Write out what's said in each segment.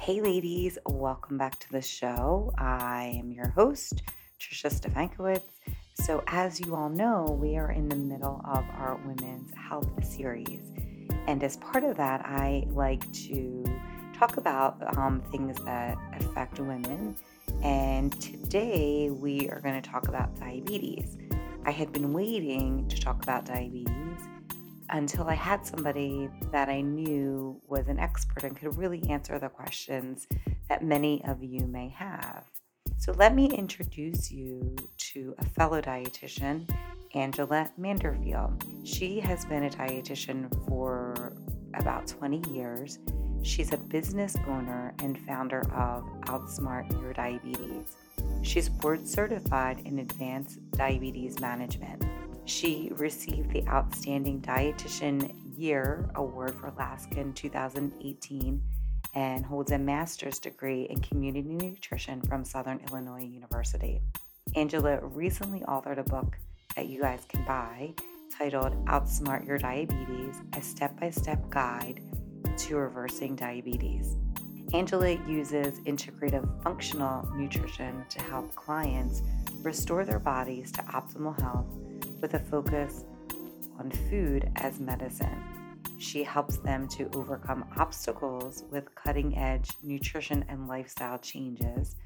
Hey, ladies, welcome back to the show. I am your host, Trisha Stefankowitz. So, as you all know, we are in the middle of our Women's Health series. And as part of that, I like to talk about um, things that affect women. And today we are going to talk about diabetes. I had been waiting to talk about diabetes until I had somebody that I knew was an expert and could really answer the questions that many of you may have. So, let me introduce you to a fellow dietitian, Angela Manderfeld. She has been a dietitian for about 20 years. She's a business owner and founder of Outsmart Your Diabetes. She's board certified in advanced diabetes management. She received the Outstanding Dietitian Year Award for Alaska in 2018 and holds a master's degree in community nutrition from Southern Illinois University. Angela recently authored a book that you guys can buy titled Outsmart Your Diabetes A Step by Step Guide to Reversing Diabetes. Angela uses integrative functional nutrition to help clients restore their bodies to optimal health with a focus on food as medicine. She helps them to overcome obstacles with cutting edge nutrition and lifestyle changes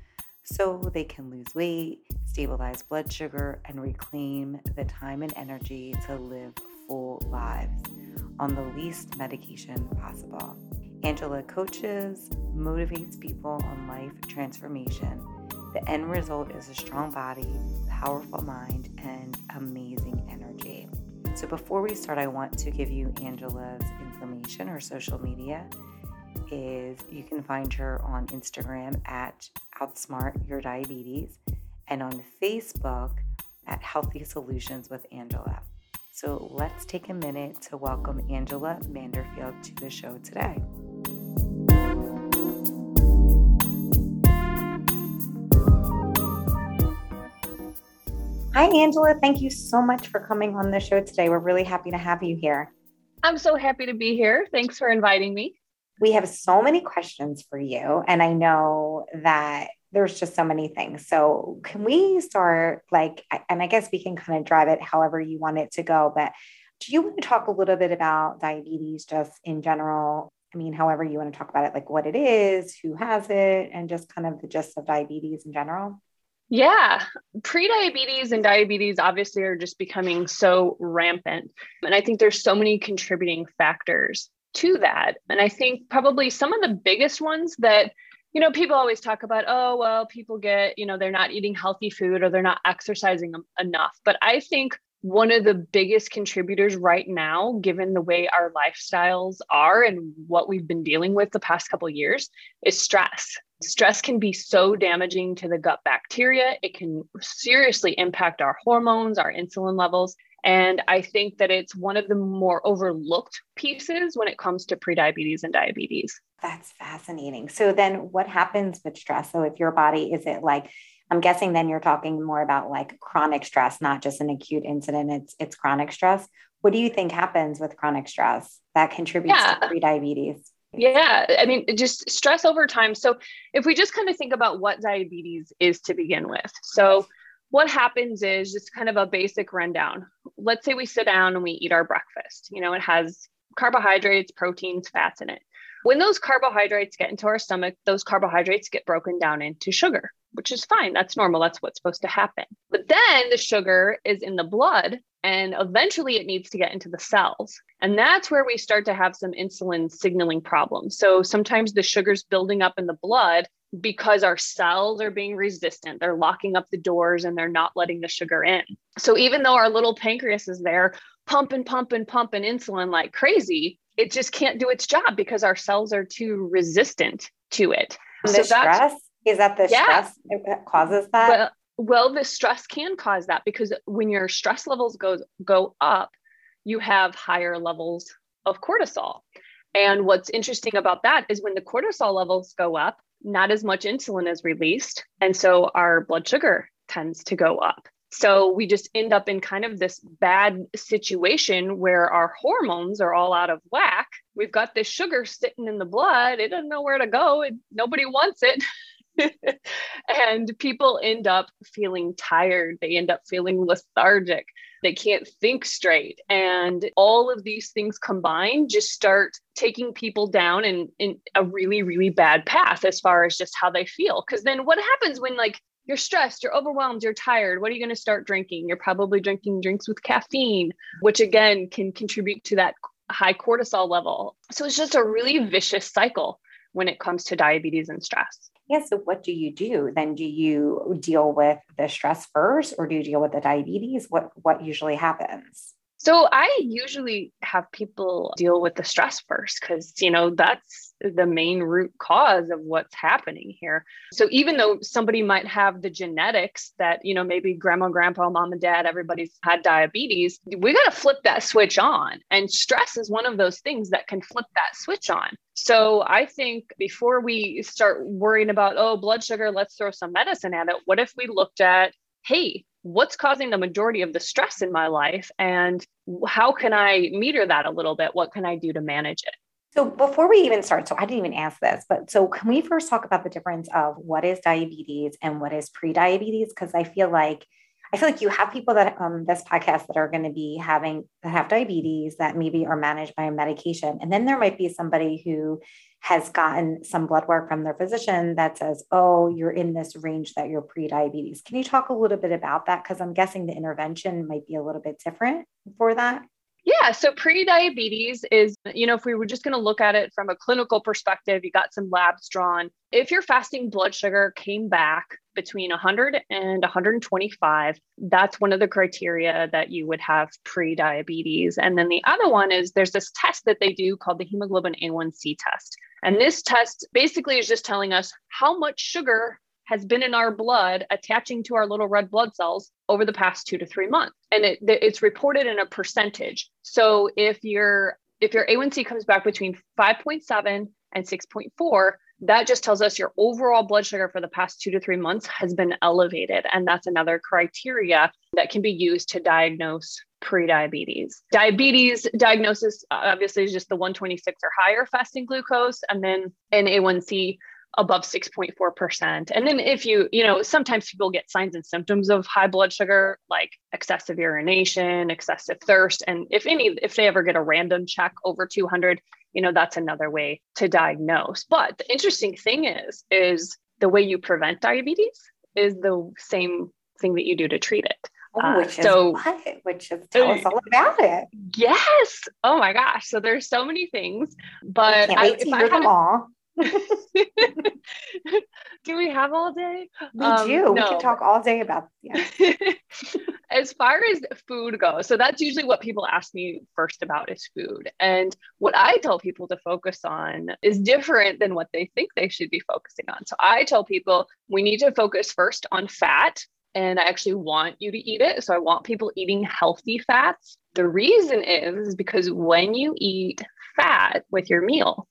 so they can lose weight, stabilize blood sugar, and reclaim the time and energy to live full lives on the least medication possible. Angela coaches, motivates people on life transformation. The end result is a strong body, powerful mind, and amazing energy. So, before we start, I want to give you Angela's information. Her social media is you can find her on Instagram at Outsmart Your Diabetes and on Facebook at Healthy Solutions with Angela. So, let's take a minute to welcome Angela Manderfeld to the show today. Hi, Angela. Thank you so much for coming on the show today. We're really happy to have you here. I'm so happy to be here. Thanks for inviting me. We have so many questions for you, and I know that there's just so many things. So, can we start like, and I guess we can kind of drive it however you want it to go, but do you want to talk a little bit about diabetes just in general? I mean, however you want to talk about it, like what it is, who has it, and just kind of the gist of diabetes in general? Yeah, prediabetes and diabetes obviously are just becoming so rampant. And I think there's so many contributing factors to that. And I think probably some of the biggest ones that, you know, people always talk about, oh, well, people get, you know, they're not eating healthy food or they're not exercising enough. But I think one of the biggest contributors right now given the way our lifestyles are and what we've been dealing with the past couple years is stress stress can be so damaging to the gut bacteria it can seriously impact our hormones our insulin levels and i think that it's one of the more overlooked pieces when it comes to prediabetes and diabetes that's fascinating so then what happens with stress so if your body is it like I'm guessing then you're talking more about like chronic stress, not just an acute incident. It's it's chronic stress. What do you think happens with chronic stress that contributes yeah. to prediabetes? Yeah, I mean, just stress over time. So, if we just kind of think about what diabetes is to begin with. So, what happens is just kind of a basic rundown. Let's say we sit down and we eat our breakfast. You know, it has carbohydrates, proteins, fats in it. When those carbohydrates get into our stomach, those carbohydrates get broken down into sugar which is fine. That's normal. That's what's supposed to happen. But then the sugar is in the blood and eventually it needs to get into the cells. And that's where we start to have some insulin signaling problems. So sometimes the sugar's building up in the blood because our cells are being resistant. They're locking up the doors and they're not letting the sugar in. So even though our little pancreas is there pumping, pumping, pumping insulin like crazy, it just can't do its job because our cells are too resistant to it. so stress is that the yeah. stress that causes that? Well, well, the stress can cause that because when your stress levels goes go up, you have higher levels of cortisol. And what's interesting about that is when the cortisol levels go up, not as much insulin is released. And so our blood sugar tends to go up. So we just end up in kind of this bad situation where our hormones are all out of whack. We've got this sugar sitting in the blood. It doesn't know where to go. It, nobody wants it. and people end up feeling tired. They end up feeling lethargic. They can't think straight. And all of these things combined just start taking people down in, in a really, really bad path as far as just how they feel. Because then what happens when, like, you're stressed, you're overwhelmed, you're tired. What are you going to start drinking? You're probably drinking drinks with caffeine, which again can contribute to that high cortisol level. So it's just a really vicious cycle when it comes to diabetes and stress. Yeah. So what do you do? Then do you deal with the stress first or do you deal with the diabetes? What what usually happens? So I usually have people deal with the stress first because, you know, that's the main root cause of what's happening here. So even though somebody might have the genetics that, you know, maybe grandma, grandpa, mom, and dad, everybody's had diabetes, we got to flip that switch on. And stress is one of those things that can flip that switch on. So I think before we start worrying about, oh, blood sugar, let's throw some medicine at it, what if we looked at, hey, what's causing the majority of the stress in my life and how can i meter that a little bit what can i do to manage it so before we even start so i didn't even ask this but so can we first talk about the difference of what is diabetes and what is pre-diabetes because i feel like I feel like you have people that um, this podcast that are going to be having that have diabetes that maybe are managed by a medication. And then there might be somebody who has gotten some blood work from their physician that says, oh, you're in this range that you're pre-diabetes. Can you talk a little bit about that? Because I'm guessing the intervention might be a little bit different for that. Yeah, so pre-diabetes is, you know, if we were just going to look at it from a clinical perspective, you got some labs drawn. If your fasting blood sugar came back between 100 and 125, that's one of the criteria that you would have pre-diabetes. And then the other one is there's this test that they do called the hemoglobin A1C test. And this test basically is just telling us how much sugar has been in our blood attaching to our little red blood cells over the past two to three months. And it, it's reported in a percentage. So if your if your a1c comes back between 5.7 and 6.4 that just tells us your overall blood sugar for the past two to three months has been elevated. And that's another criteria that can be used to diagnose pre-diabetes. Diabetes diagnosis obviously is just the 126 or higher fasting glucose and then an a1c above 6.4%. And then if you, you know, sometimes people get signs and symptoms of high blood sugar, like excessive urination, excessive thirst. And if any, if they ever get a random check over 200, you know, that's another way to diagnose. But the interesting thing is, is the way you prevent diabetes is the same thing that you do to treat it. Oh, uh, which uh, so, is what? Which is tell us all about it. Yes. Oh my gosh. So there's so many things, but I wait I, hear them all. do we have all day? We um, do. No. We can talk all day about yeah. as far as food goes, so that's usually what people ask me first about is food. And what I tell people to focus on is different than what they think they should be focusing on. So I tell people we need to focus first on fat. And I actually want you to eat it. So I want people eating healthy fats. The reason is, is because when you eat fat with your meal,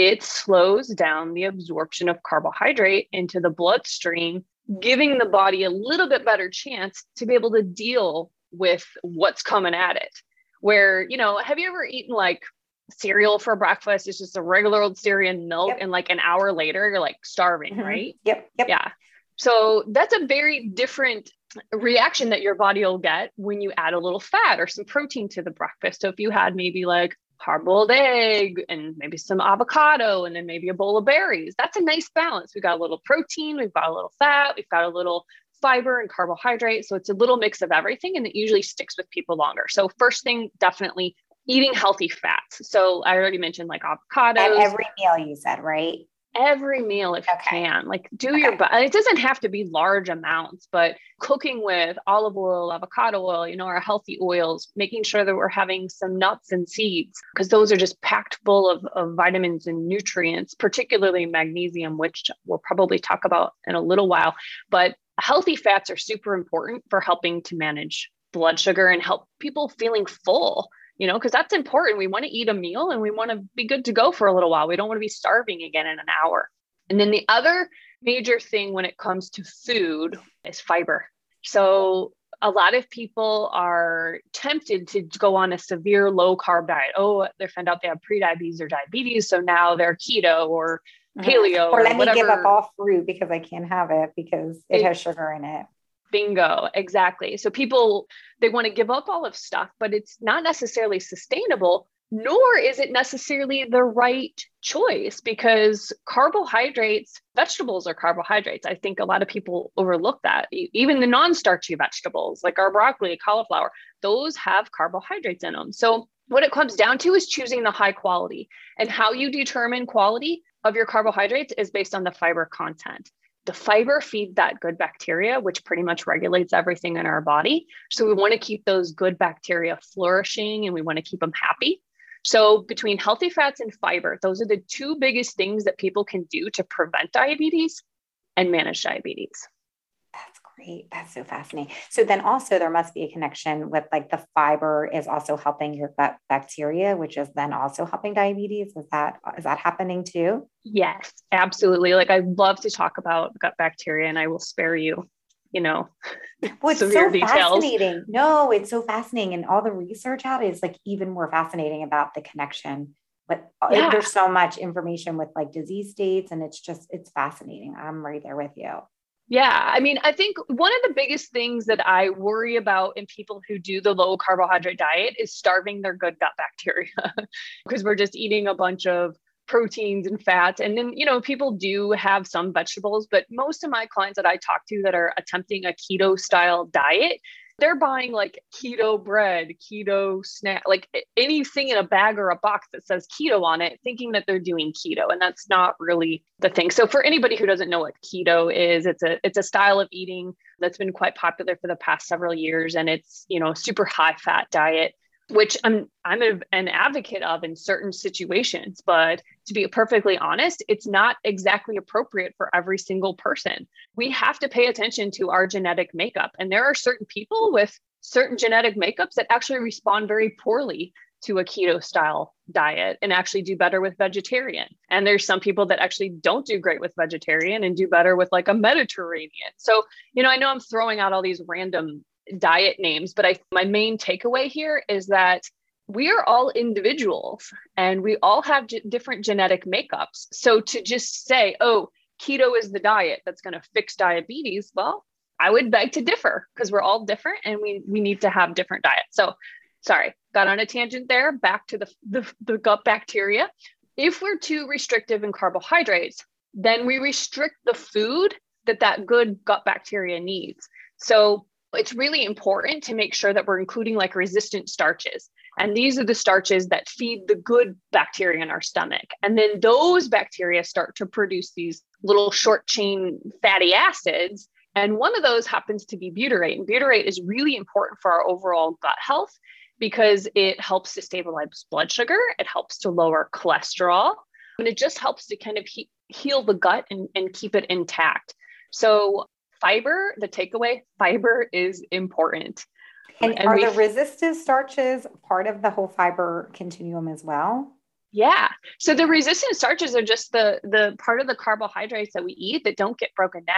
it slows down the absorption of carbohydrate into the bloodstream, giving the body a little bit better chance to be able to deal with what's coming at it. Where, you know, have you ever eaten like cereal for breakfast? It's just a regular old cereal and milk, yep. and like an hour later, you're like starving, mm-hmm. right? Yep. Yep. Yeah. So that's a very different reaction that your body will get when you add a little fat or some protein to the breakfast. So if you had maybe like hard boiled egg and maybe some avocado and then maybe a bowl of berries. That's a nice balance. We've got a little protein, we've got a little fat, we've got a little fiber and carbohydrate. So it's a little mix of everything and it usually sticks with people longer. So, first thing, definitely eating healthy fats. So, I already mentioned like avocados. At every meal, you said, right? Every meal if okay. you can like do okay. your but it doesn't have to be large amounts but cooking with olive oil avocado oil you know our healthy oils making sure that we're having some nuts and seeds because those are just packed full of, of vitamins and nutrients particularly magnesium which we'll probably talk about in a little while but healthy fats are super important for helping to manage blood sugar and help people feeling full you know, because that's important. We want to eat a meal and we want to be good to go for a little while. We don't want to be starving again in an hour. And then the other major thing when it comes to food is fiber. So a lot of people are tempted to go on a severe low carb diet. Oh, they found out they have prediabetes or diabetes, so now they're keto or mm-hmm. paleo or, or let me give up all fruit because I can't have it because it, it has sugar in it. Bingo, exactly. So people they want to give up all of stuff, but it's not necessarily sustainable nor is it necessarily the right choice because carbohydrates, vegetables are carbohydrates. I think a lot of people overlook that. Even the non starchy vegetables, like our broccoli, cauliflower, those have carbohydrates in them. So, what it comes down to is choosing the high quality. And how you determine quality of your carbohydrates is based on the fiber content. The fiber feed that good bacteria, which pretty much regulates everything in our body. So we want to keep those good bacteria flourishing and we want to keep them happy. So, between healthy fats and fiber, those are the two biggest things that people can do to prevent diabetes and manage diabetes. That's great. That's so fascinating. So, then also there must be a connection with like the fiber is also helping your gut bacteria, which is then also helping diabetes. Is that is that happening too? Yes, absolutely. Like I love to talk about gut bacteria, and I will spare you you know, well, it's so details. fascinating. No, it's so fascinating. And all the research out is like even more fascinating about the connection. But uh, yeah. there's so much information with like disease states, and it's just, it's fascinating. I'm right there with you. Yeah. I mean, I think one of the biggest things that I worry about in people who do the low carbohydrate diet is starving their good gut bacteria because we're just eating a bunch of proteins and fats. And then, you know, people do have some vegetables, but most of my clients that I talk to that are attempting a keto style diet, they're buying like keto bread, keto snack, like anything in a bag or a box that says keto on it, thinking that they're doing keto. And that's not really the thing. So for anybody who doesn't know what keto is, it's a it's a style of eating that's been quite popular for the past several years. And it's, you know, super high fat diet which I'm I'm a, an advocate of in certain situations, but to be perfectly honest, it's not exactly appropriate for every single person. We have to pay attention to our genetic makeup, and there are certain people with certain genetic makeups that actually respond very poorly to a keto style diet and actually do better with vegetarian. And there's some people that actually don't do great with vegetarian and do better with like a Mediterranean. So, you know, I know I'm throwing out all these random diet names, but I my main takeaway here is that we are all individuals and we all have g- different genetic makeups. So to just say, oh, keto is the diet that's going to fix diabetes, well, I would beg to differ because we're all different and we we need to have different diets. So sorry, got on a tangent there. Back to the, the, the gut bacteria. If we're too restrictive in carbohydrates, then we restrict the food that that good gut bacteria needs. So it's really important to make sure that we're including like resistant starches. And these are the starches that feed the good bacteria in our stomach. And then those bacteria start to produce these little short chain fatty acids. And one of those happens to be butyrate. And butyrate is really important for our overall gut health because it helps to stabilize blood sugar, it helps to lower cholesterol, and it just helps to kind of he- heal the gut and, and keep it intact. So fiber, the takeaway, fiber is important. And, and are the resistant starches part of the whole fiber continuum as well? Yeah. So the resistant starches are just the the part of the carbohydrates that we eat that don't get broken down.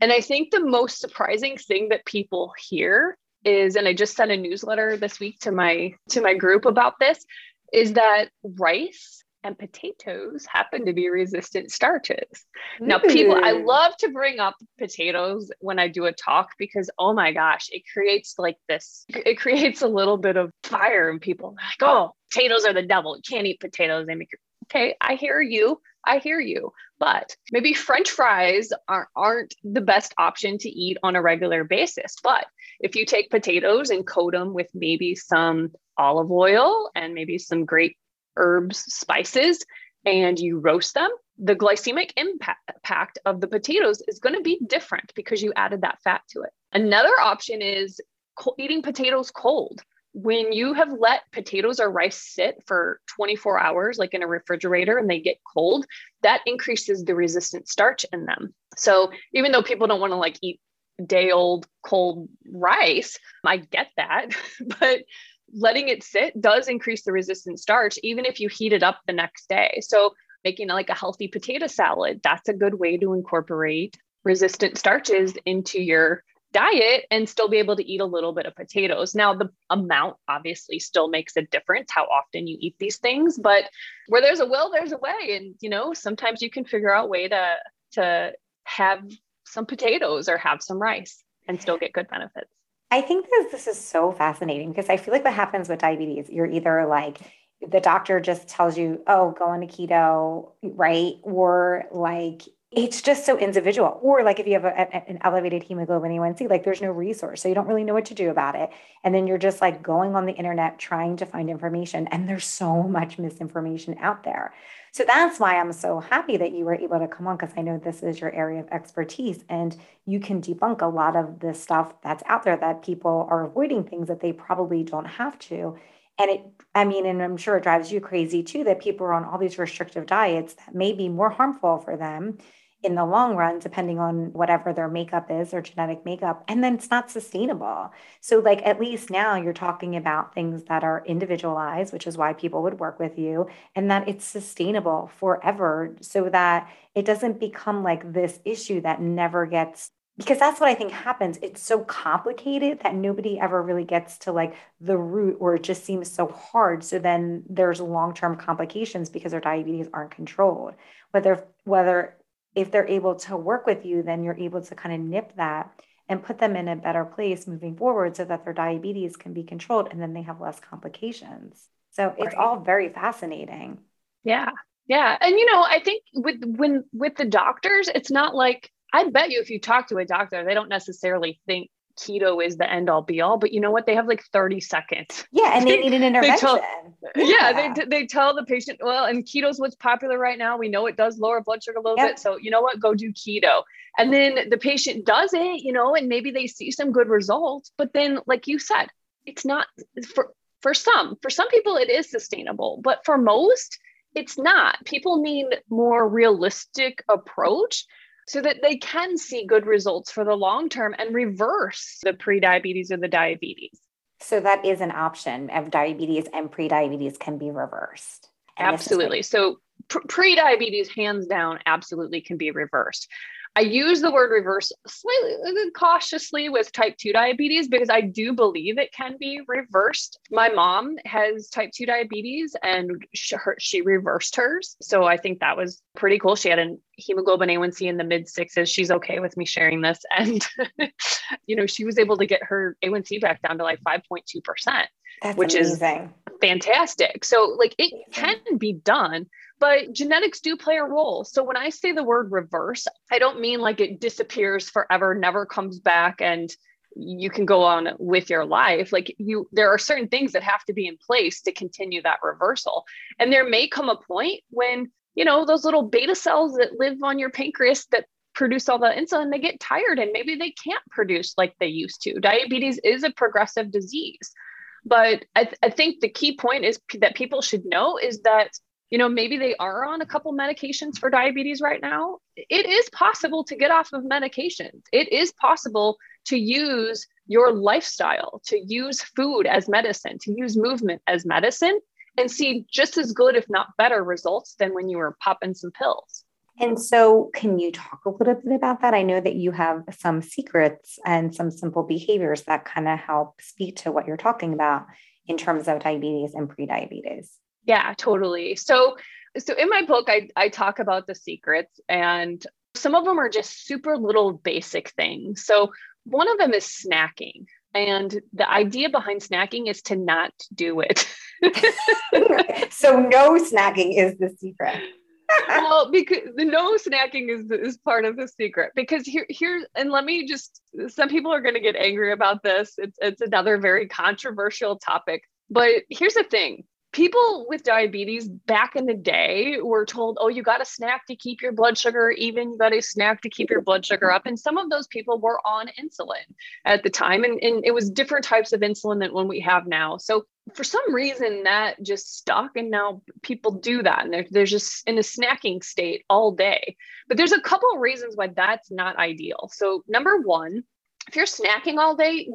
And I think the most surprising thing that people hear is and I just sent a newsletter this week to my to my group about this is that rice and potatoes happen to be resistant starches. Ooh. Now, people, I love to bring up potatoes when I do a talk because, oh my gosh, it creates like this, it creates a little bit of fire in people. Like, oh, potatoes are the devil. You can't eat potatoes. They make you, okay, I hear you. I hear you. But maybe French fries are, aren't the best option to eat on a regular basis. But if you take potatoes and coat them with maybe some olive oil and maybe some great herbs, spices, and you roast them, the glycemic impact of the potatoes is going to be different because you added that fat to it. Another option is eating potatoes cold. When you have let potatoes or rice sit for 24 hours, like in a refrigerator, and they get cold, that increases the resistant starch in them. So even though people don't want to like eat day old cold rice, I get that. but letting it sit does increase the resistant starch, even if you heat it up the next day. So, making like a healthy potato salad, that's a good way to incorporate resistant starches into your diet and still be able to eat a little bit of potatoes. Now, the amount obviously still makes a difference how often you eat these things, but where there's a will, there's a way. And, you know, sometimes you can figure out a way to, to have some potatoes or have some rice and still get good benefits. I think this, this is so fascinating because I feel like what happens with diabetes, you're either like, the doctor just tells you, oh, go on keto, right? Or like it's just so individual. Or like if you have a, a, an elevated hemoglobin A1C, like there's no resource. So you don't really know what to do about it. And then you're just like going on the internet trying to find information. And there's so much misinformation out there. So that's why I'm so happy that you were able to come on because I know this is your area of expertise and you can debunk a lot of the stuff that's out there that people are avoiding things that they probably don't have to. And it, I mean, and I'm sure it drives you crazy too that people are on all these restrictive diets that may be more harmful for them in the long run, depending on whatever their makeup is or genetic makeup. And then it's not sustainable. So, like, at least now you're talking about things that are individualized, which is why people would work with you, and that it's sustainable forever so that it doesn't become like this issue that never gets because that's what I think happens. It's so complicated that nobody ever really gets to like the root, or it just seems so hard. So then there's long term complications because their diabetes aren't controlled. Whether whether if they're able to work with you, then you're able to kind of nip that and put them in a better place moving forward so that their diabetes can be controlled and then they have less complications. So it's right. all very fascinating. Yeah. Yeah. And you know, I think with when with the doctors, it's not like I bet you if you talk to a doctor, they don't necessarily think keto is the end all be all, but you know what? They have like 30 seconds. Yeah, and they, they need an intervention. Tell, yeah, yeah, they, they tell the patient, well, and keto's what's popular right now. We know it does lower blood sugar a little yep. bit. So, you know what? Go do keto. And then the patient does it, you know, and maybe they see some good results. But then, like you said, it's not for for some. For some people, it is sustainable, but for most, it's not. People need more realistic approach so that they can see good results for the long term and reverse the prediabetes or the diabetes. So that is an option of diabetes and prediabetes can be reversed. And absolutely. So pre-diabetes hands down, absolutely can be reversed. I use the word reverse slightly uh, cautiously with type 2 diabetes because I do believe it can be reversed. My mom has type 2 diabetes and she, her, she reversed hers. So I think that was pretty cool. She had a hemoglobin A1C in the mid sixes. She's okay with me sharing this. And, you know, she was able to get her A1C back down to like 5.2%, That's which amazing. is fantastic. So, like, it can be done but genetics do play a role. So when I say the word reverse, I don't mean like it disappears forever, never comes back, and you can go on with your life. Like you, there are certain things that have to be in place to continue that reversal. And there may come a point when, you know, those little beta cells that live on your pancreas that produce all the insulin, they get tired and maybe they can't produce like they used to. Diabetes is a progressive disease. But I, th- I think the key point is p- that people should know is that you know maybe they are on a couple medications for diabetes right now. It is possible to get off of medications it is possible to use your lifestyle to use food as medicine to use movement as medicine and see just as good if not better results than when you were popping some pills and so, can you talk a little bit about that? I know that you have some secrets and some simple behaviors that kind of help speak to what you're talking about in terms of diabetes and prediabetes. Yeah, totally. So so in my book I I talk about the secrets and some of them are just super little basic things. So one of them is snacking. And the idea behind snacking is to not do it. so no snacking is the secret. Well, because the no snacking is is part of the secret. Because here here and let me just some people are going to get angry about this. It's it's another very controversial topic. But here's the thing people with diabetes back in the day were told, oh, you got a snack to keep your blood sugar even, you got a snack to keep your blood sugar up. And some of those people were on insulin at the time. And, and it was different types of insulin than what we have now. So for some reason that just stuck and now people do that and they're, they're just in a snacking state all day but there's a couple of reasons why that's not ideal so number one if you're snacking all day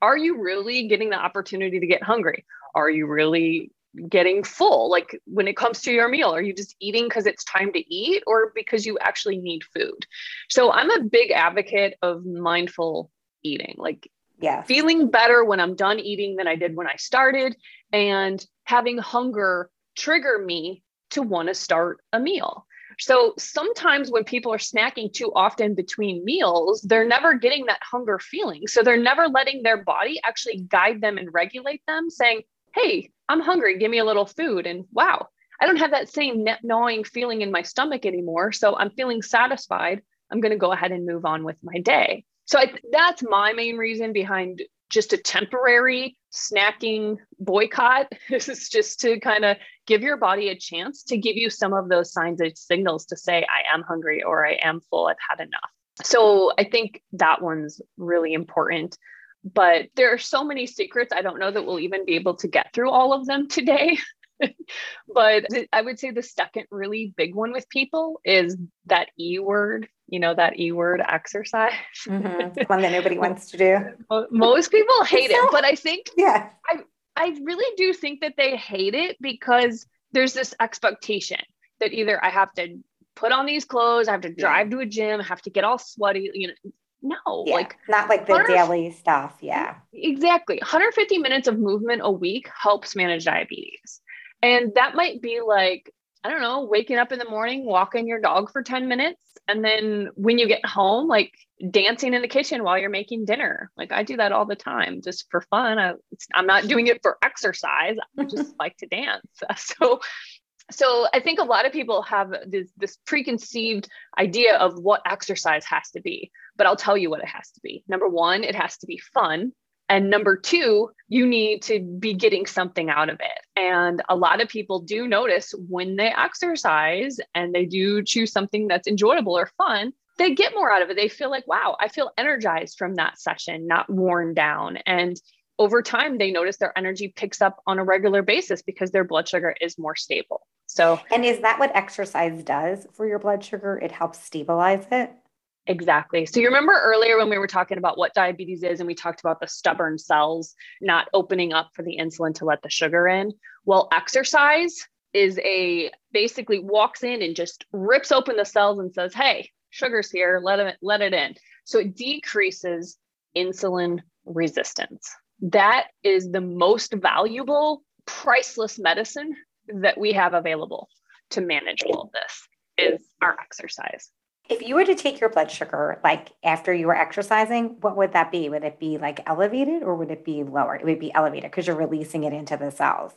are you really getting the opportunity to get hungry are you really getting full like when it comes to your meal are you just eating because it's time to eat or because you actually need food so i'm a big advocate of mindful eating. Like yeah. feeling better when I'm done eating than I did when I started, and having hunger trigger me to want to start a meal. So sometimes when people are snacking too often between meals, they're never getting that hunger feeling. So they're never letting their body actually guide them and regulate them, saying, Hey, I'm hungry, give me a little food. And wow, I don't have that same gnawing feeling in my stomach anymore. So I'm feeling satisfied. I'm going to go ahead and move on with my day. So I, that's my main reason behind just a temporary snacking boycott. This is just to kind of give your body a chance to give you some of those signs and signals to say, I am hungry or I am full, I've had enough. So I think that one's really important. But there are so many secrets. I don't know that we'll even be able to get through all of them today. but I would say the second really big one with people is that E word, you know, that E word exercise. Mm-hmm. One that nobody wants to do. Most people hate it, but I think, yeah, I, I really do think that they hate it because there's this expectation that either I have to put on these clothes, I have to drive yeah. to a gym, I have to get all sweaty, you know, no yeah, like not like the daily stuff yeah exactly 150 minutes of movement a week helps manage diabetes and that might be like, I don't know, waking up in the morning, walking your dog for 10 minutes. And then when you get home, like dancing in the kitchen while you're making dinner. Like I do that all the time just for fun. I, am not doing it for exercise. I just like to dance. So, so I think a lot of people have this, this preconceived idea of what exercise has to be, but I'll tell you what it has to be. Number one, it has to be fun. And number two, you need to be getting something out of it. And a lot of people do notice when they exercise and they do choose something that's enjoyable or fun, they get more out of it. They feel like, wow, I feel energized from that session, not worn down. And over time, they notice their energy picks up on a regular basis because their blood sugar is more stable. So, and is that what exercise does for your blood sugar? It helps stabilize it? Exactly. So you remember earlier when we were talking about what diabetes is and we talked about the stubborn cells not opening up for the insulin to let the sugar in? Well, exercise is a basically walks in and just rips open the cells and says, "Hey, sugar's here, let it let it in." So it decreases insulin resistance. That is the most valuable priceless medicine that we have available to manage all of this is our exercise. If you were to take your blood sugar, like after you were exercising, what would that be? Would it be like elevated or would it be lower? It would be elevated because you're releasing it into the cells.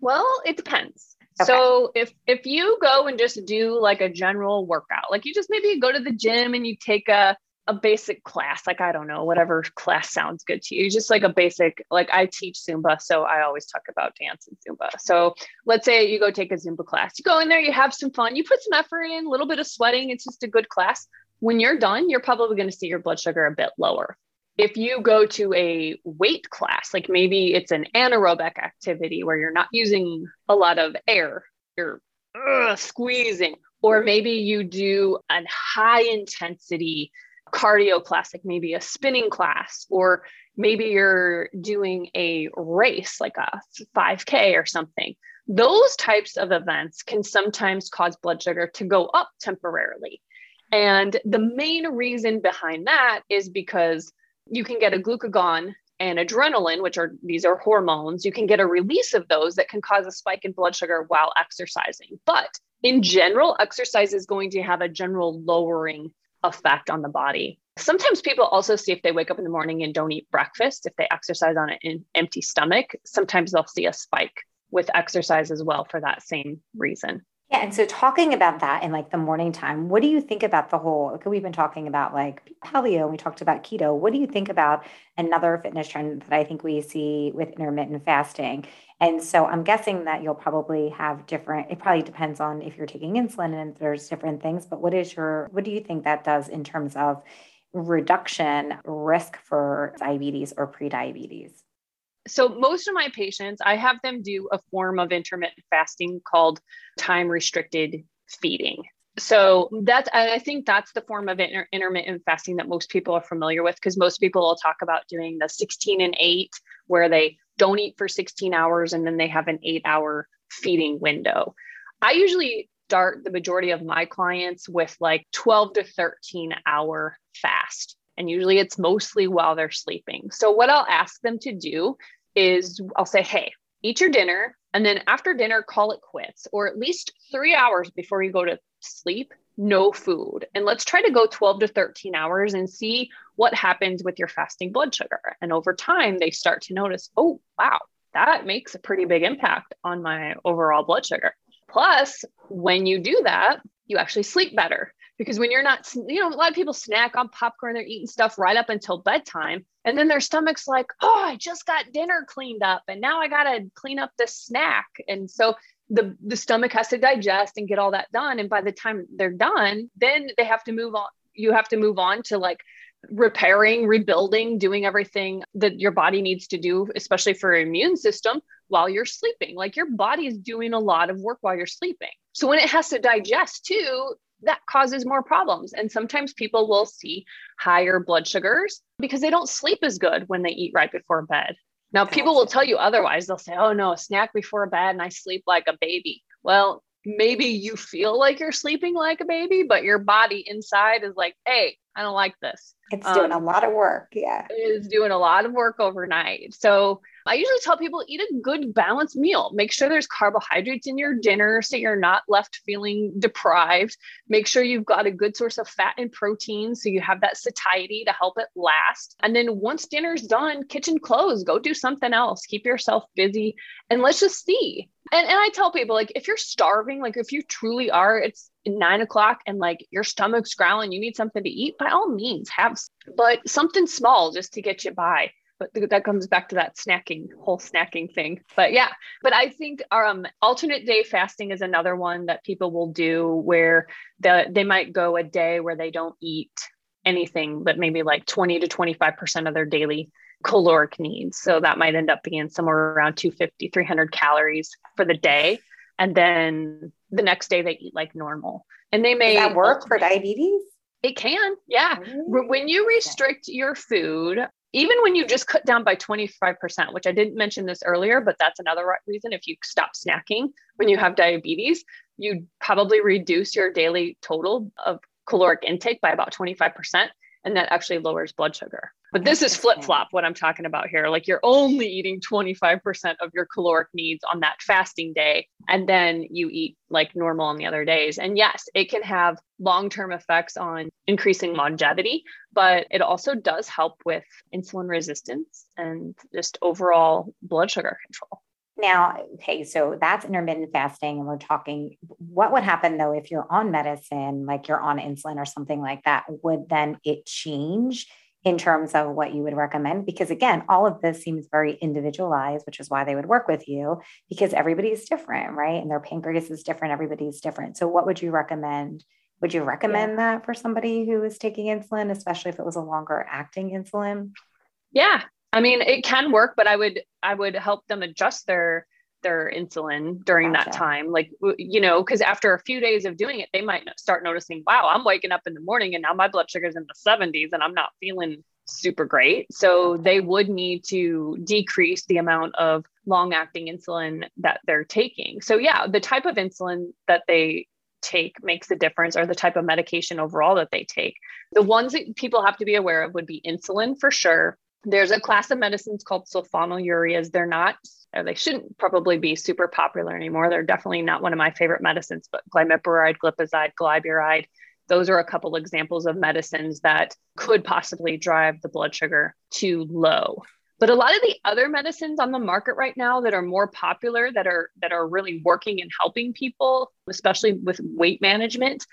Well, it depends. Okay. So if if you go and just do like a general workout, like you just maybe go to the gym and you take a a basic class, like I don't know, whatever class sounds good to you, just like a basic, like I teach Zumba. So I always talk about dance and Zumba. So let's say you go take a Zumba class, you go in there, you have some fun, you put some effort in, a little bit of sweating. It's just a good class. When you're done, you're probably going to see your blood sugar a bit lower. If you go to a weight class, like maybe it's an anaerobic activity where you're not using a lot of air, you're uh, squeezing, or maybe you do a high intensity cardio class, like maybe a spinning class, or maybe you're doing a race, like a 5K or something. Those types of events can sometimes cause blood sugar to go up temporarily. And the main reason behind that is because you can get a glucagon and adrenaline, which are these are hormones, you can get a release of those that can cause a spike in blood sugar while exercising. But in general, exercise is going to have a general lowering effect on the body. Sometimes people also see if they wake up in the morning and don't eat breakfast, if they exercise on an empty stomach, sometimes they'll see a spike with exercise as well for that same reason. Yeah. And so talking about that in like the morning time, what do you think about the whole, okay, we've been talking about like paleo and we talked about keto. What do you think about another fitness trend that I think we see with intermittent fasting? And so I'm guessing that you'll probably have different, it probably depends on if you're taking insulin and there's different things, but what is your, what do you think that does in terms of reduction risk for diabetes or prediabetes? So, most of my patients, I have them do a form of intermittent fasting called time restricted feeding. So that's I think that's the form of inter- intermittent fasting that most people are familiar with because most people will talk about doing the 16 and 8 where they don't eat for 16 hours and then they have an 8 hour feeding window. I usually start the majority of my clients with like 12 to 13 hour fast. And usually it's mostly while they're sleeping. So, what I'll ask them to do is I'll say, hey, eat your dinner. And then after dinner, call it quits, or at least three hours before you go to sleep, no food. And let's try to go 12 to 13 hours and see what happens with your fasting blood sugar. And over time, they start to notice, oh, wow, that makes a pretty big impact on my overall blood sugar. Plus, when you do that, you actually sleep better because when you're not, you know, a lot of people snack on popcorn, they're eating stuff right up until bedtime. And then their stomach's like, oh, I just got dinner cleaned up and now I got to clean up the snack. And so the, the stomach has to digest and get all that done. And by the time they're done, then they have to move on. You have to move on to like repairing, rebuilding, doing everything that your body needs to do, especially for your immune system while you're sleeping. Like your body is doing a lot of work while you're sleeping. So when it has to digest too, that causes more problems. And sometimes people will see higher blood sugars because they don't sleep as good when they eat right before bed. Now, people will tell you otherwise. They'll say, oh, no, a snack before bed and I sleep like a baby. Well, maybe you feel like you're sleeping like a baby, but your body inside is like, hey, I don't like this. It's doing um, a lot of work. Yeah. It's doing a lot of work overnight. So I usually tell people eat a good balanced meal. Make sure there's carbohydrates in your dinner so you're not left feeling deprived. Make sure you've got a good source of fat and protein so you have that satiety to help it last. And then once dinner's done, kitchen close, go do something else. Keep yourself busy and let's just see. And, and I tell people, like, if you're starving, like, if you truly are, it's nine o'clock and like your stomach's growling, you need something to eat, by all means, have, but something small just to get you by but that comes back to that snacking whole snacking thing. But yeah but i think um alternate day fasting is another one that people will do where the, they might go a day where they don't eat anything but maybe like 20 to 25% of their daily caloric needs. So that might end up being somewhere around 250 300 calories for the day. And then the next day they eat like normal. And they may Does that work for diabetes? It can, yeah. When you restrict your food, even when you just cut down by 25%, which I didn't mention this earlier, but that's another reason if you stop snacking when you have diabetes, you probably reduce your daily total of caloric intake by about 25% and that actually lowers blood sugar. But this is flip flop what I'm talking about here. Like you're only eating 25% of your caloric needs on that fasting day, and then you eat like normal on the other days. And yes, it can have long term effects on increasing longevity, but it also does help with insulin resistance and just overall blood sugar control. Now, okay, so that's intermittent fasting, and we're talking what would happen though if you're on medicine, like you're on insulin or something like that? Would then it change in terms of what you would recommend? Because again, all of this seems very individualized, which is why they would work with you because everybody's different, right? And their pancreas is different, everybody's different. So, what would you recommend? Would you recommend yeah. that for somebody who is taking insulin, especially if it was a longer acting insulin? Yeah, I mean, it can work, but I would I would help them adjust their their insulin during gotcha. that time. Like you know, because after a few days of doing it, they might start noticing, wow, I'm waking up in the morning and now my blood sugar's in the 70s and I'm not feeling super great. So they would need to decrease the amount of long acting insulin that they're taking. So yeah, the type of insulin that they take makes a difference or the type of medication overall that they take. The ones that people have to be aware of would be insulin for sure, there's a class of medicines called sulfonylureas. They're not, they shouldn't probably be super popular anymore. They're definitely not one of my favorite medicines, but glimepiride, glipizide, glyburide, those are a couple examples of medicines that could possibly drive the blood sugar too low. But a lot of the other medicines on the market right now that are more popular, that are that are really working and helping people, especially with weight management,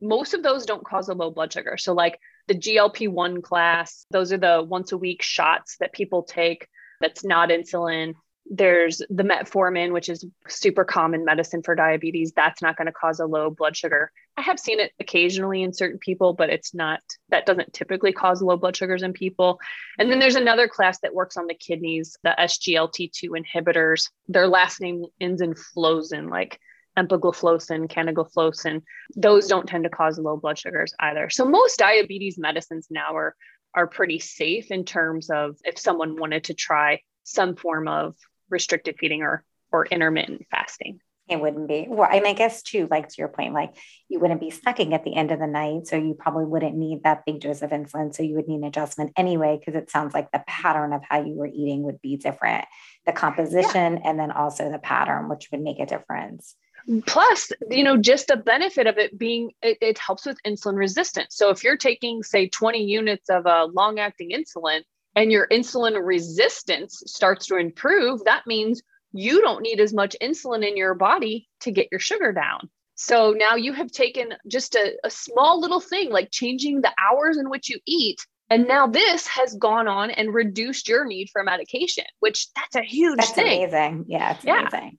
most of those don't cause a low blood sugar. So, like the GLP 1 class, those are the once a week shots that people take that's not insulin. There's the metformin, which is super common medicine for diabetes. That's not going to cause a low blood sugar. I have seen it occasionally in certain people, but it's not, that doesn't typically cause low blood sugars in people. And then there's another class that works on the kidneys, the SGLT2 inhibitors. Their last name ends in Flozin, like empagliflozin, canagliflozin, those don't tend to cause low blood sugars either. So most diabetes medicines now are are pretty safe in terms of if someone wanted to try some form of restricted feeding or or intermittent fasting. It wouldn't be. Well, and I guess too, like to your point, like you wouldn't be snacking at the end of the night. So you probably wouldn't need that big dose of insulin. So you would need an adjustment anyway, because it sounds like the pattern of how you were eating would be different. The composition yeah. and then also the pattern, which would make a difference. Plus, you know, just the benefit of it being it, it helps with insulin resistance. So if you're taking, say, 20 units of a long-acting insulin and your insulin resistance starts to improve, that means you don't need as much insulin in your body to get your sugar down. So now you have taken just a, a small little thing like changing the hours in which you eat. And now this has gone on and reduced your need for medication, which that's a huge that's thing. amazing. Yeah, it's yeah. amazing.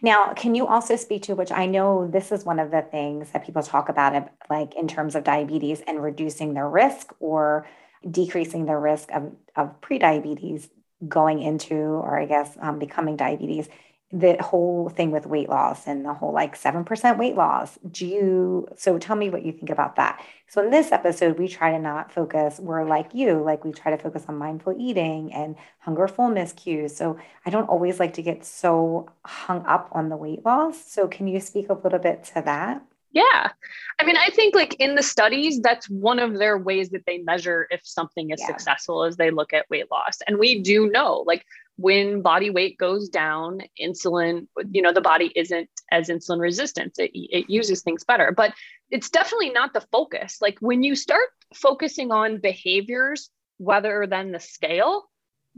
Now, can you also speak to which I know this is one of the things that people talk about, like in terms of diabetes and reducing their risk or decreasing the risk of, of prediabetes going into, or I guess um, becoming diabetes, the whole thing with weight loss and the whole like 7% weight loss. Do you, so tell me what you think about that. So in this episode, we try to not focus, we're like you, like we try to focus on mindful eating and hunger fullness cues. So I don't always like to get so hung up on the weight loss. So can you speak a little bit to that? Yeah. I mean, I think like in the studies, that's one of their ways that they measure if something is yeah. successful as they look at weight loss. And we do know like when body weight goes down, insulin, you know, the body isn't as insulin resistant. It, it uses things better, but it's definitely not the focus. Like when you start focusing on behaviors whether than the scale,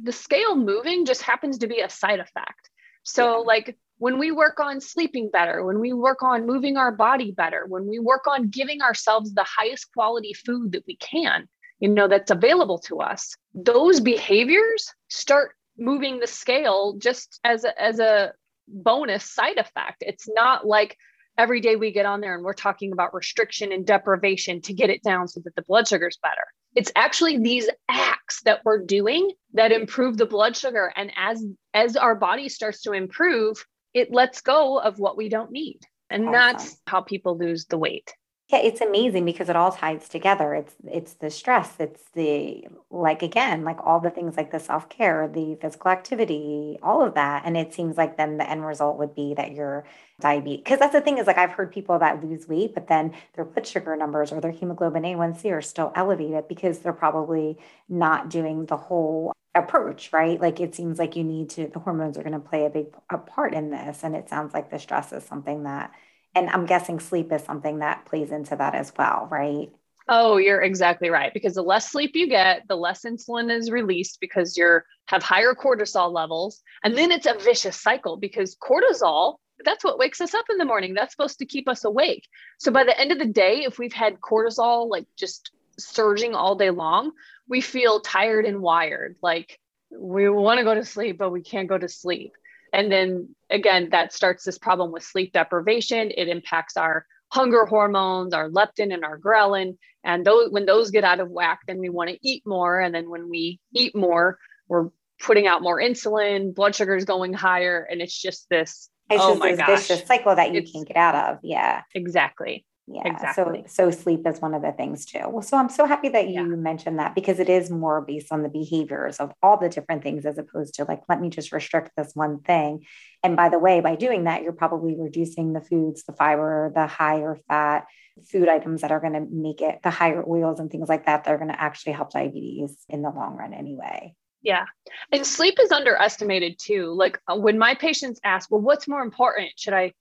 the scale moving just happens to be a side effect. So, yeah. like when we work on sleeping better, when we work on moving our body better, when we work on giving ourselves the highest quality food that we can, you know, that's available to us, those behaviors start moving the scale just as a, as a bonus side effect. It's not like every day we get on there and we're talking about restriction and deprivation to get it down so that the blood sugar is better. It's actually these acts that we're doing that improve the blood sugar and as as our body starts to improve, it lets go of what we don't need. And awesome. that's how people lose the weight. Yeah, it's amazing because it all ties together. It's it's the stress, it's the like again, like all the things like the self-care, the physical activity, all of that. And it seems like then the end result would be that you're diabetes. Because that's the thing is like I've heard people that lose weight, but then their blood sugar numbers or their hemoglobin A1C are still elevated because they're probably not doing the whole approach, right? Like it seems like you need to, the hormones are going to play a big a part in this. And it sounds like the stress is something that, and I'm guessing sleep is something that plays into that as well, right? Oh, you're exactly right. Because the less sleep you get, the less insulin is released because you're have higher cortisol levels. And then it's a vicious cycle because cortisol, that's what wakes us up in the morning. That's supposed to keep us awake. So by the end of the day, if we've had cortisol like just surging all day long, we feel tired and wired. Like we want to go to sleep, but we can't go to sleep. And then again, that starts this problem with sleep deprivation. It impacts our hunger hormones, our leptin and our ghrelin. And those when those get out of whack, then we want to eat more. And then when we eat more, we're putting out more insulin, blood sugar is going higher, and it's just this. It's oh just my this gosh. vicious cycle that you it's, can't get out of. Yeah. Exactly. Yeah. Exactly. So so sleep is one of the things too. Well, so I'm so happy that you yeah. mentioned that because it is more based on the behaviors of all the different things as opposed to like, let me just restrict this one thing. And by the way, by doing that, you're probably reducing the foods, the fiber, the higher fat food items that are going to make it the higher oils and things like that that are going to actually help diabetes in the long run anyway. Yeah. And sleep is underestimated too. Like uh, when my patients ask, well, what's more important? Should I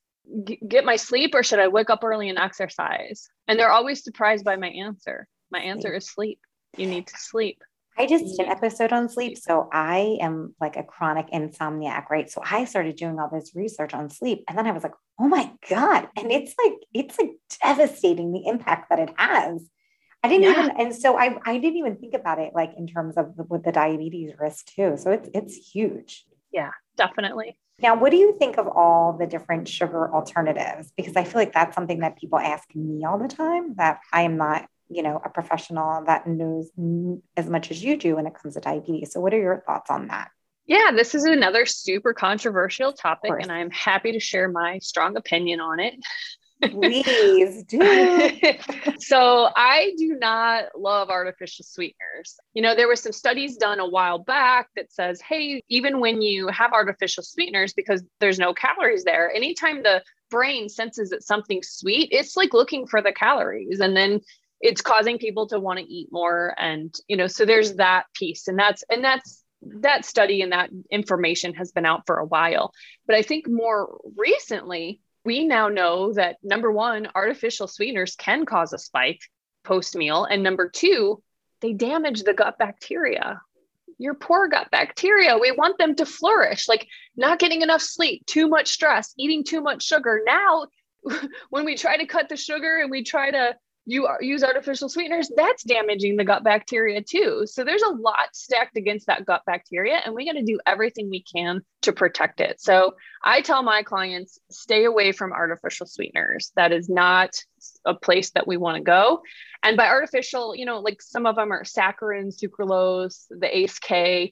get my sleep or should I wake up early and exercise? And they're always surprised by my answer. My answer sleep. is sleep. You need to sleep. I just did an mm-hmm. episode on sleep. So I am like a chronic insomniac, right? So I started doing all this research on sleep. And then I was like, oh my God. And it's like, it's like devastating the impact that it has. I didn't yeah. even, and so I, I didn't even think about it like in terms of the, with the diabetes risk too. So it's, it's huge. Yeah, definitely. Now, what do you think of all the different sugar alternatives? Because I feel like that's something that people ask me all the time that I am not, you know, a professional that knows as much as you do when it comes to diabetes. So, what are your thoughts on that? Yeah, this is another super controversial topic, and I'm happy to share my strong opinion on it. Please do. so I do not love artificial sweeteners. You know, there were some studies done a while back that says, hey, even when you have artificial sweeteners, because there's no calories there, anytime the brain senses that something's sweet, it's like looking for the calories. And then it's causing people to want to eat more. And, you know, so there's that piece. And that's and that's that study and that information has been out for a while. But I think more recently, we now know that number one, artificial sweeteners can cause a spike post meal. And number two, they damage the gut bacteria. Your poor gut bacteria, we want them to flourish, like not getting enough sleep, too much stress, eating too much sugar. Now, when we try to cut the sugar and we try to you use artificial sweeteners, that's damaging the gut bacteria too. So there's a lot stacked against that gut bacteria, and we got to do everything we can to protect it. So I tell my clients stay away from artificial sweeteners. That is not a place that we want to go. And by artificial, you know, like some of them are saccharin, sucralose, the ACE K.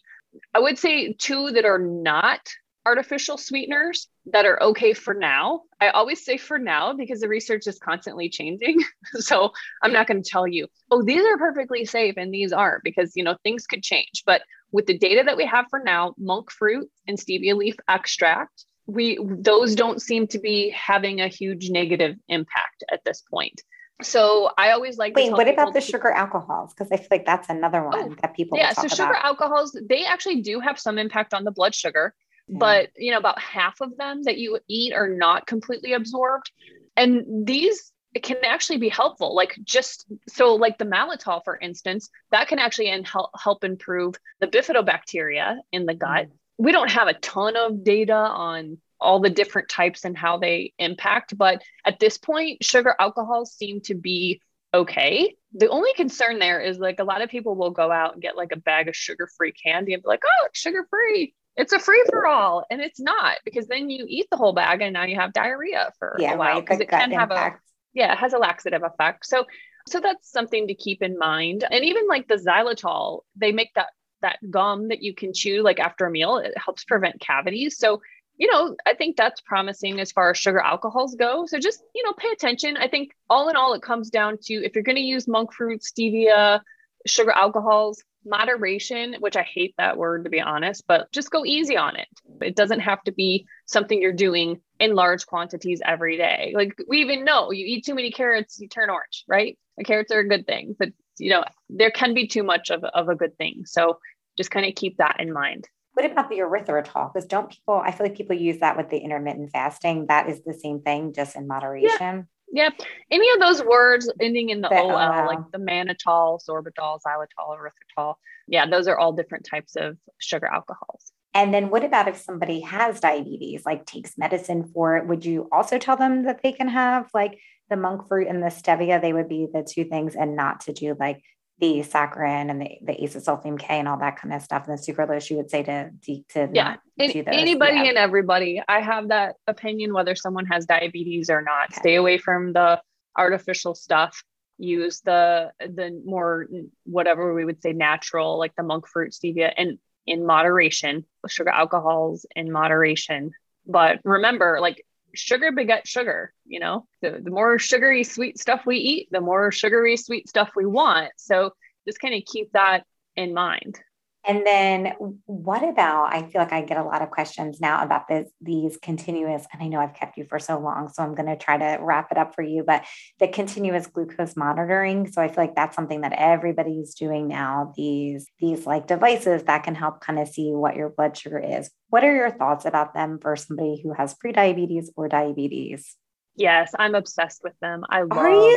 I would say two that are not artificial sweeteners that are okay for now. I always say for now because the research is constantly changing. so I'm not going to tell you, oh, these are perfectly safe and these aren't because, you know, things could change. But with the data that we have for now, monk fruit and stevia leaf extract, we those don't seem to be having a huge negative impact at this point. So I always like. Wait, what about the sugar alcohols? Because I feel like that's another oh, one oh, that people. Yeah, so sugar about. alcohols they actually do have some impact on the blood sugar but you know about half of them that you eat are not completely absorbed. And these can actually be helpful like just so like the maltitol for instance that can actually in help, help improve the bifidobacteria in the gut. Mm. we don't have a ton of data on all the different types and how they impact but at this point sugar alcohols seem to be okay. The only concern there is like a lot of people will go out and get like a bag of sugar free candy and be like oh it's sugar free it's a free for all and it's not because then you eat the whole bag and now you have diarrhea for yeah, a while because right, it can have a yeah it has a laxative effect. So so that's something to keep in mind. And even like the xylitol they make that that gum that you can chew like after a meal. It helps prevent cavities. So you know i think that's promising as far as sugar alcohols go. So just you know pay attention. I think all in all it comes down to if you're going to use monk fruit stevia sugar alcohols moderation, which I hate that word to be honest, but just go easy on it. It doesn't have to be something you're doing in large quantities every day. Like we even know you eat too many carrots, you turn orange, right? The carrots are a good thing, but you know, there can be too much of, of a good thing. So just kind of keep that in mind. What about the erythritol? Because don't people, I feel like people use that with the intermittent fasting. That is the same thing, just in moderation. Yeah. Yep. Any of those words ending in the, OL, OL, uh, like the mannitol, sorbitol, xylitol, erythritol. Yeah, those are all different types of sugar alcohols. And then what about if somebody has diabetes, like takes medicine for it? Would you also tell them that they can have like the monk fruit and the stevia? They would be the two things and not to do like the saccharin and the, the acetylsulfame K and all that kind of stuff and the sucralose, you would say to, to yeah, anybody yeah. and everybody. I have that opinion whether someone has diabetes or not. Okay. Stay away from the artificial stuff. Use the the more whatever we would say natural, like the monk fruit stevia, and in moderation. Sugar alcohols in moderation. But remember, like sugar begets sugar you know? The, the more sugary sweet stuff we eat the more sugary sweet stuff we want. So just kind of keep that in mind and then what about I feel like I get a lot of questions now about this these continuous and I know I've kept you for so long so I'm going to try to wrap it up for you but the continuous glucose monitoring so I feel like that's something that everybody's doing now these these like devices that can help kind of see what your blood sugar is. What are your thoughts about them for somebody who has prediabetes or diabetes? Yes, I'm obsessed with them. I love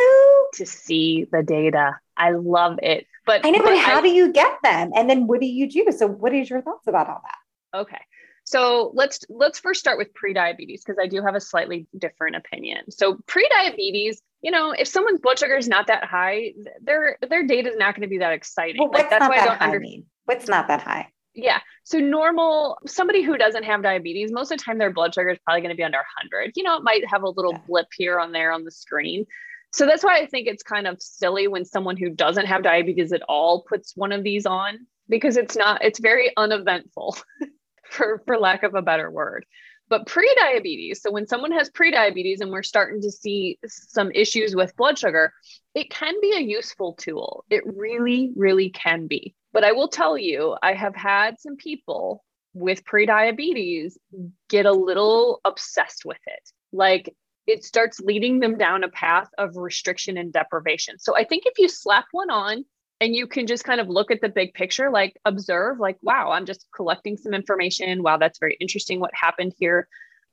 to see the data. I love it. But I know, but, how I, do you get them? And then what do you do? So what is your thoughts about all that? Okay. So let's let's first start with prediabetes because I do have a slightly different opinion. So prediabetes, you know, if someone's blood sugar is not that high, their their data is not going to be that exciting. Well, like that's why I don't understand. What's not that high? Yeah. So normal somebody who doesn't have diabetes, most of the time their blood sugar is probably going to be under 100. You know, it might have a little yeah. blip here on there on the screen. So that's why I think it's kind of silly when someone who doesn't have diabetes at all puts one of these on because it's not it's very uneventful for for lack of a better word. But pre-diabetes, so when someone has pre-diabetes and we're starting to see some issues with blood sugar, it can be a useful tool. It really, really can be. But I will tell you, I have had some people with pre-diabetes get a little obsessed with it. Like it starts leading them down a path of restriction and deprivation. So I think if you slap one on and you can just kind of look at the big picture, like observe, like, wow, I'm just collecting some information. Wow, that's very interesting what happened here.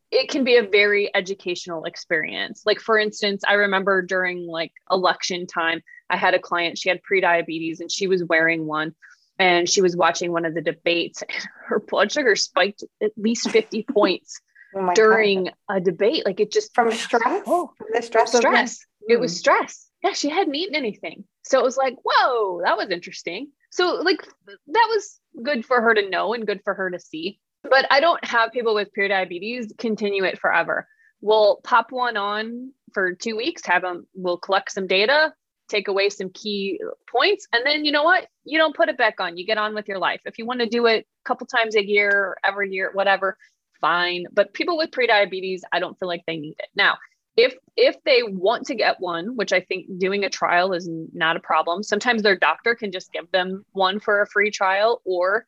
It can be a very educational experience. Like, for instance, I remember during like election time, I had a client, she had pre-diabetes and she was wearing one and she was watching one of the debates and her blood sugar spiked at least 50 points oh during God. a debate. Like it just from stress. Oh, from the stress. Stress. It was hmm. stress. Yeah, she hadn't eaten anything. So it was like, whoa, that was interesting. So like that was good for her to know and good for her to see. But I don't have people with pre-diabetes continue it forever. We'll pop one on for two weeks, have them, we'll collect some data, take away some key points. And then you know what? You don't put it back on. You get on with your life. If you want to do it a couple times a year or every year, whatever, fine. But people with prediabetes, I don't feel like they need it. Now, if if they want to get one, which I think doing a trial is not a problem, sometimes their doctor can just give them one for a free trial or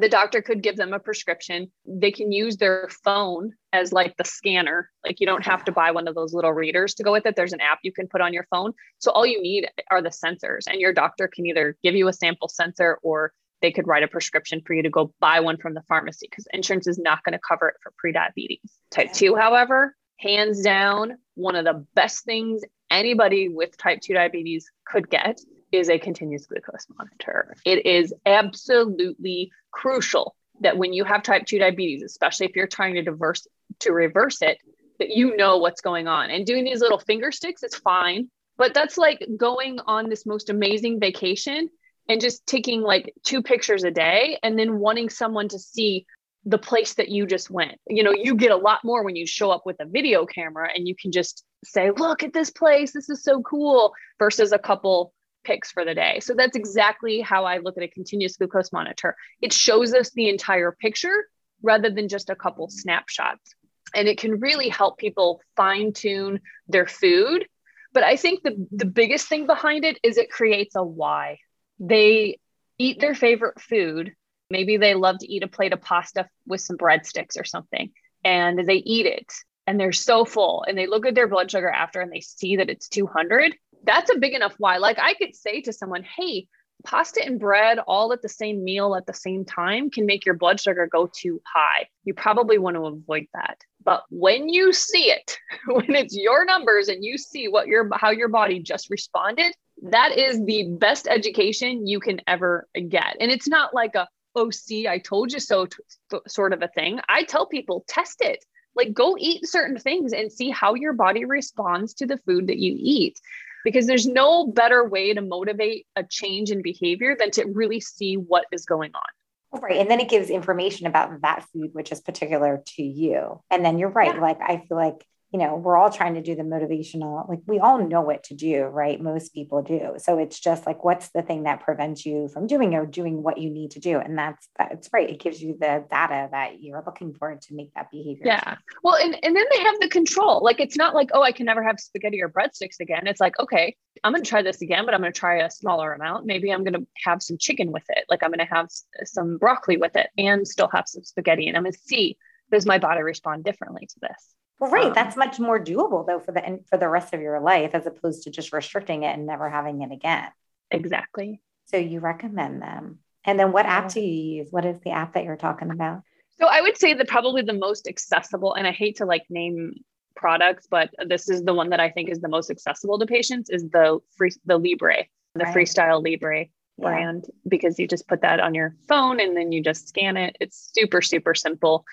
the doctor could give them a prescription. They can use their phone as like the scanner. Like you don't have to buy one of those little readers to go with it. There's an app you can put on your phone. So all you need are the sensors, and your doctor can either give you a sample sensor or they could write a prescription for you to go buy one from the pharmacy because insurance is not going to cover it for prediabetes. Type 2, however, hands down, one of the best things anybody with type 2 diabetes could get is a continuous glucose monitor. It is absolutely crucial that when you have type 2 diabetes, especially if you're trying to diverse to reverse it, that you know what's going on. And doing these little finger sticks is fine, but that's like going on this most amazing vacation and just taking like two pictures a day and then wanting someone to see the place that you just went. You know, you get a lot more when you show up with a video camera and you can just say, look at this place. This is so cool versus a couple picks for the day. So that's exactly how I look at a continuous glucose monitor. It shows us the entire picture rather than just a couple snapshots. And it can really help people fine tune their food. But I think the, the biggest thing behind it is it creates a why. They eat their favorite food. Maybe they love to eat a plate of pasta with some breadsticks or something, and they eat it and they're so full and they look at their blood sugar after and they see that it's 200 that's a big enough why. Like I could say to someone, hey, pasta and bread all at the same meal at the same time can make your blood sugar go too high. You probably want to avoid that. But when you see it, when it's your numbers and you see what your how your body just responded, that is the best education you can ever get. And it's not like a oh see I told you so t- sort of a thing. I tell people test it. Like go eat certain things and see how your body responds to the food that you eat because there's no better way to motivate a change in behavior than to really see what is going on. Right. And then it gives information about that food, which is particular to you. And then you're right. Yeah. Like, I feel like you know, we're all trying to do the motivational, like we all know what to do, right? Most people do. So it's just like, what's the thing that prevents you from doing or doing what you need to do? And that's, that's right. It gives you the data that you're looking for to make that behavior. Yeah. Well, and, and then they have the control. Like, it's not like, oh, I can never have spaghetti or breadsticks again. It's like, okay, I'm going to try this again, but I'm going to try a smaller amount. Maybe I'm going to have some chicken with it. Like I'm going to have some broccoli with it and still have some spaghetti. And I'm going to see, does my body respond differently to this? Well, right. Um, That's much more doable though for the for the rest of your life as opposed to just restricting it and never having it again. Exactly. So you recommend them. And then what app do you use? What is the app that you're talking about? So I would say that probably the most accessible, and I hate to like name products, but this is the one that I think is the most accessible to patients is the free the Libre, the right. Freestyle Libre yeah. brand, because you just put that on your phone and then you just scan it. It's super, super simple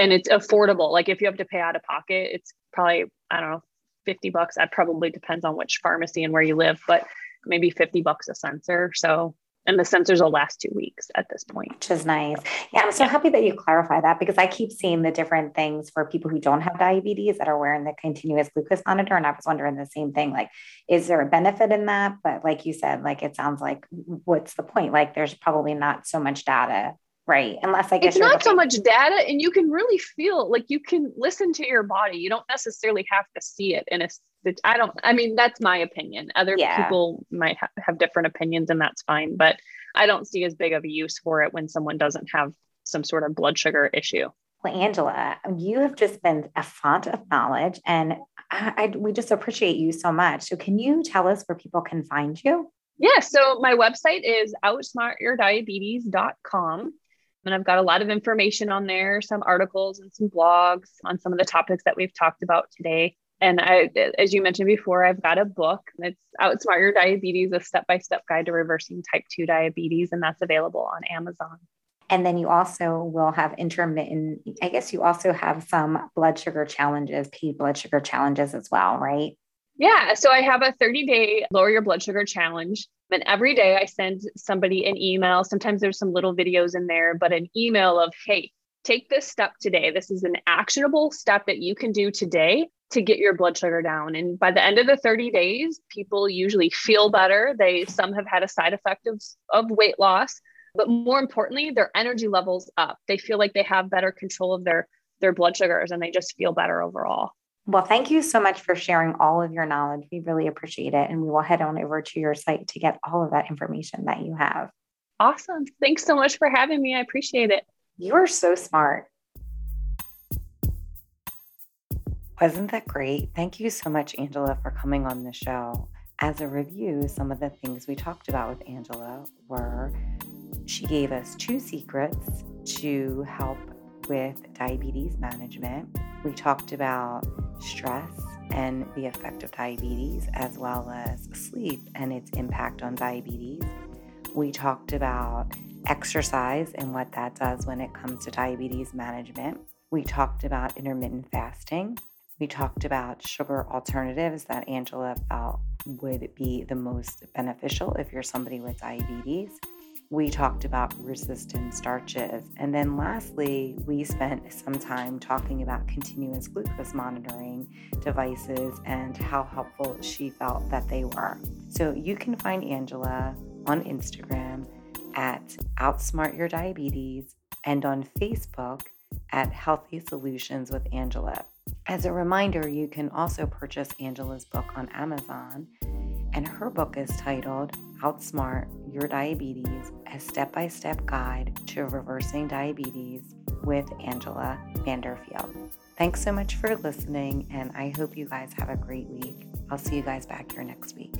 and it's affordable. Like if you have to pay out of pocket, it's probably, I don't know, 50 bucks. That probably depends on which pharmacy and where you live, but maybe 50 bucks a sensor. So and the sensors will last two weeks at this point. Which is nice. Yeah, I'm so happy that you clarify that because I keep seeing the different things for people who don't have diabetes that are wearing the continuous glucose monitor. And I was wondering the same thing like, is there a benefit in that? But like you said, like it sounds like what's the point? Like there's probably not so much data Right. Unless I guess it's not so much data and you can really feel like you can listen to your body. You don't necessarily have to see it in a I don't I mean that's my opinion. Other yeah. people might ha- have different opinions and that's fine, but I don't see as big of a use for it when someone doesn't have some sort of blood sugar issue. Well, Angela, you have just been a font of knowledge and I, I, we just appreciate you so much. So, can you tell us where people can find you? Yeah, so my website is outsmartyourdiabetes.com. And I've got a lot of information on there, some articles and some blogs on some of the topics that we've talked about today. And I, as you mentioned before, I've got a book. It's Outsmart Your Diabetes, a step by step guide to reversing type 2 diabetes. And that's available on Amazon. And then you also will have intermittent, I guess you also have some blood sugar challenges, paid blood sugar challenges as well, right? Yeah. So I have a 30 day lower your blood sugar challenge. And every day I send somebody an email. Sometimes there's some little videos in there, but an email of, hey, take this step today. This is an actionable step that you can do today to get your blood sugar down. And by the end of the 30 days, people usually feel better. They some have had a side effect of, of weight loss but more importantly their energy levels up they feel like they have better control of their their blood sugars and they just feel better overall well thank you so much for sharing all of your knowledge. We really appreciate it and we will head on over to your site to get all of that information that you have. Awesome. Thanks so much for having me. I appreciate it. You are so smart. Wasn't that great? Thank you so much angela for coming on the show. As a review, some of the things we talked about with Angela were she gave us two secrets to help with diabetes management. We talked about stress and the effect of diabetes, as well as sleep and its impact on diabetes. We talked about exercise and what that does when it comes to diabetes management. We talked about intermittent fasting. We talked about sugar alternatives that Angela felt would be the most beneficial if you're somebody with diabetes we talked about resistant starches. And then lastly, we spent some time talking about continuous glucose monitoring devices and how helpful she felt that they were. So you can find Angela on Instagram at Outsmart Your Diabetes and on Facebook at Healthy Solutions with Angela. As a reminder, you can also purchase Angela's book on Amazon, and her book is titled Outsmart Your Diabetes A Step by Step Guide to Reversing Diabetes with Angela Manderfeld. Thanks so much for listening, and I hope you guys have a great week. I'll see you guys back here next week.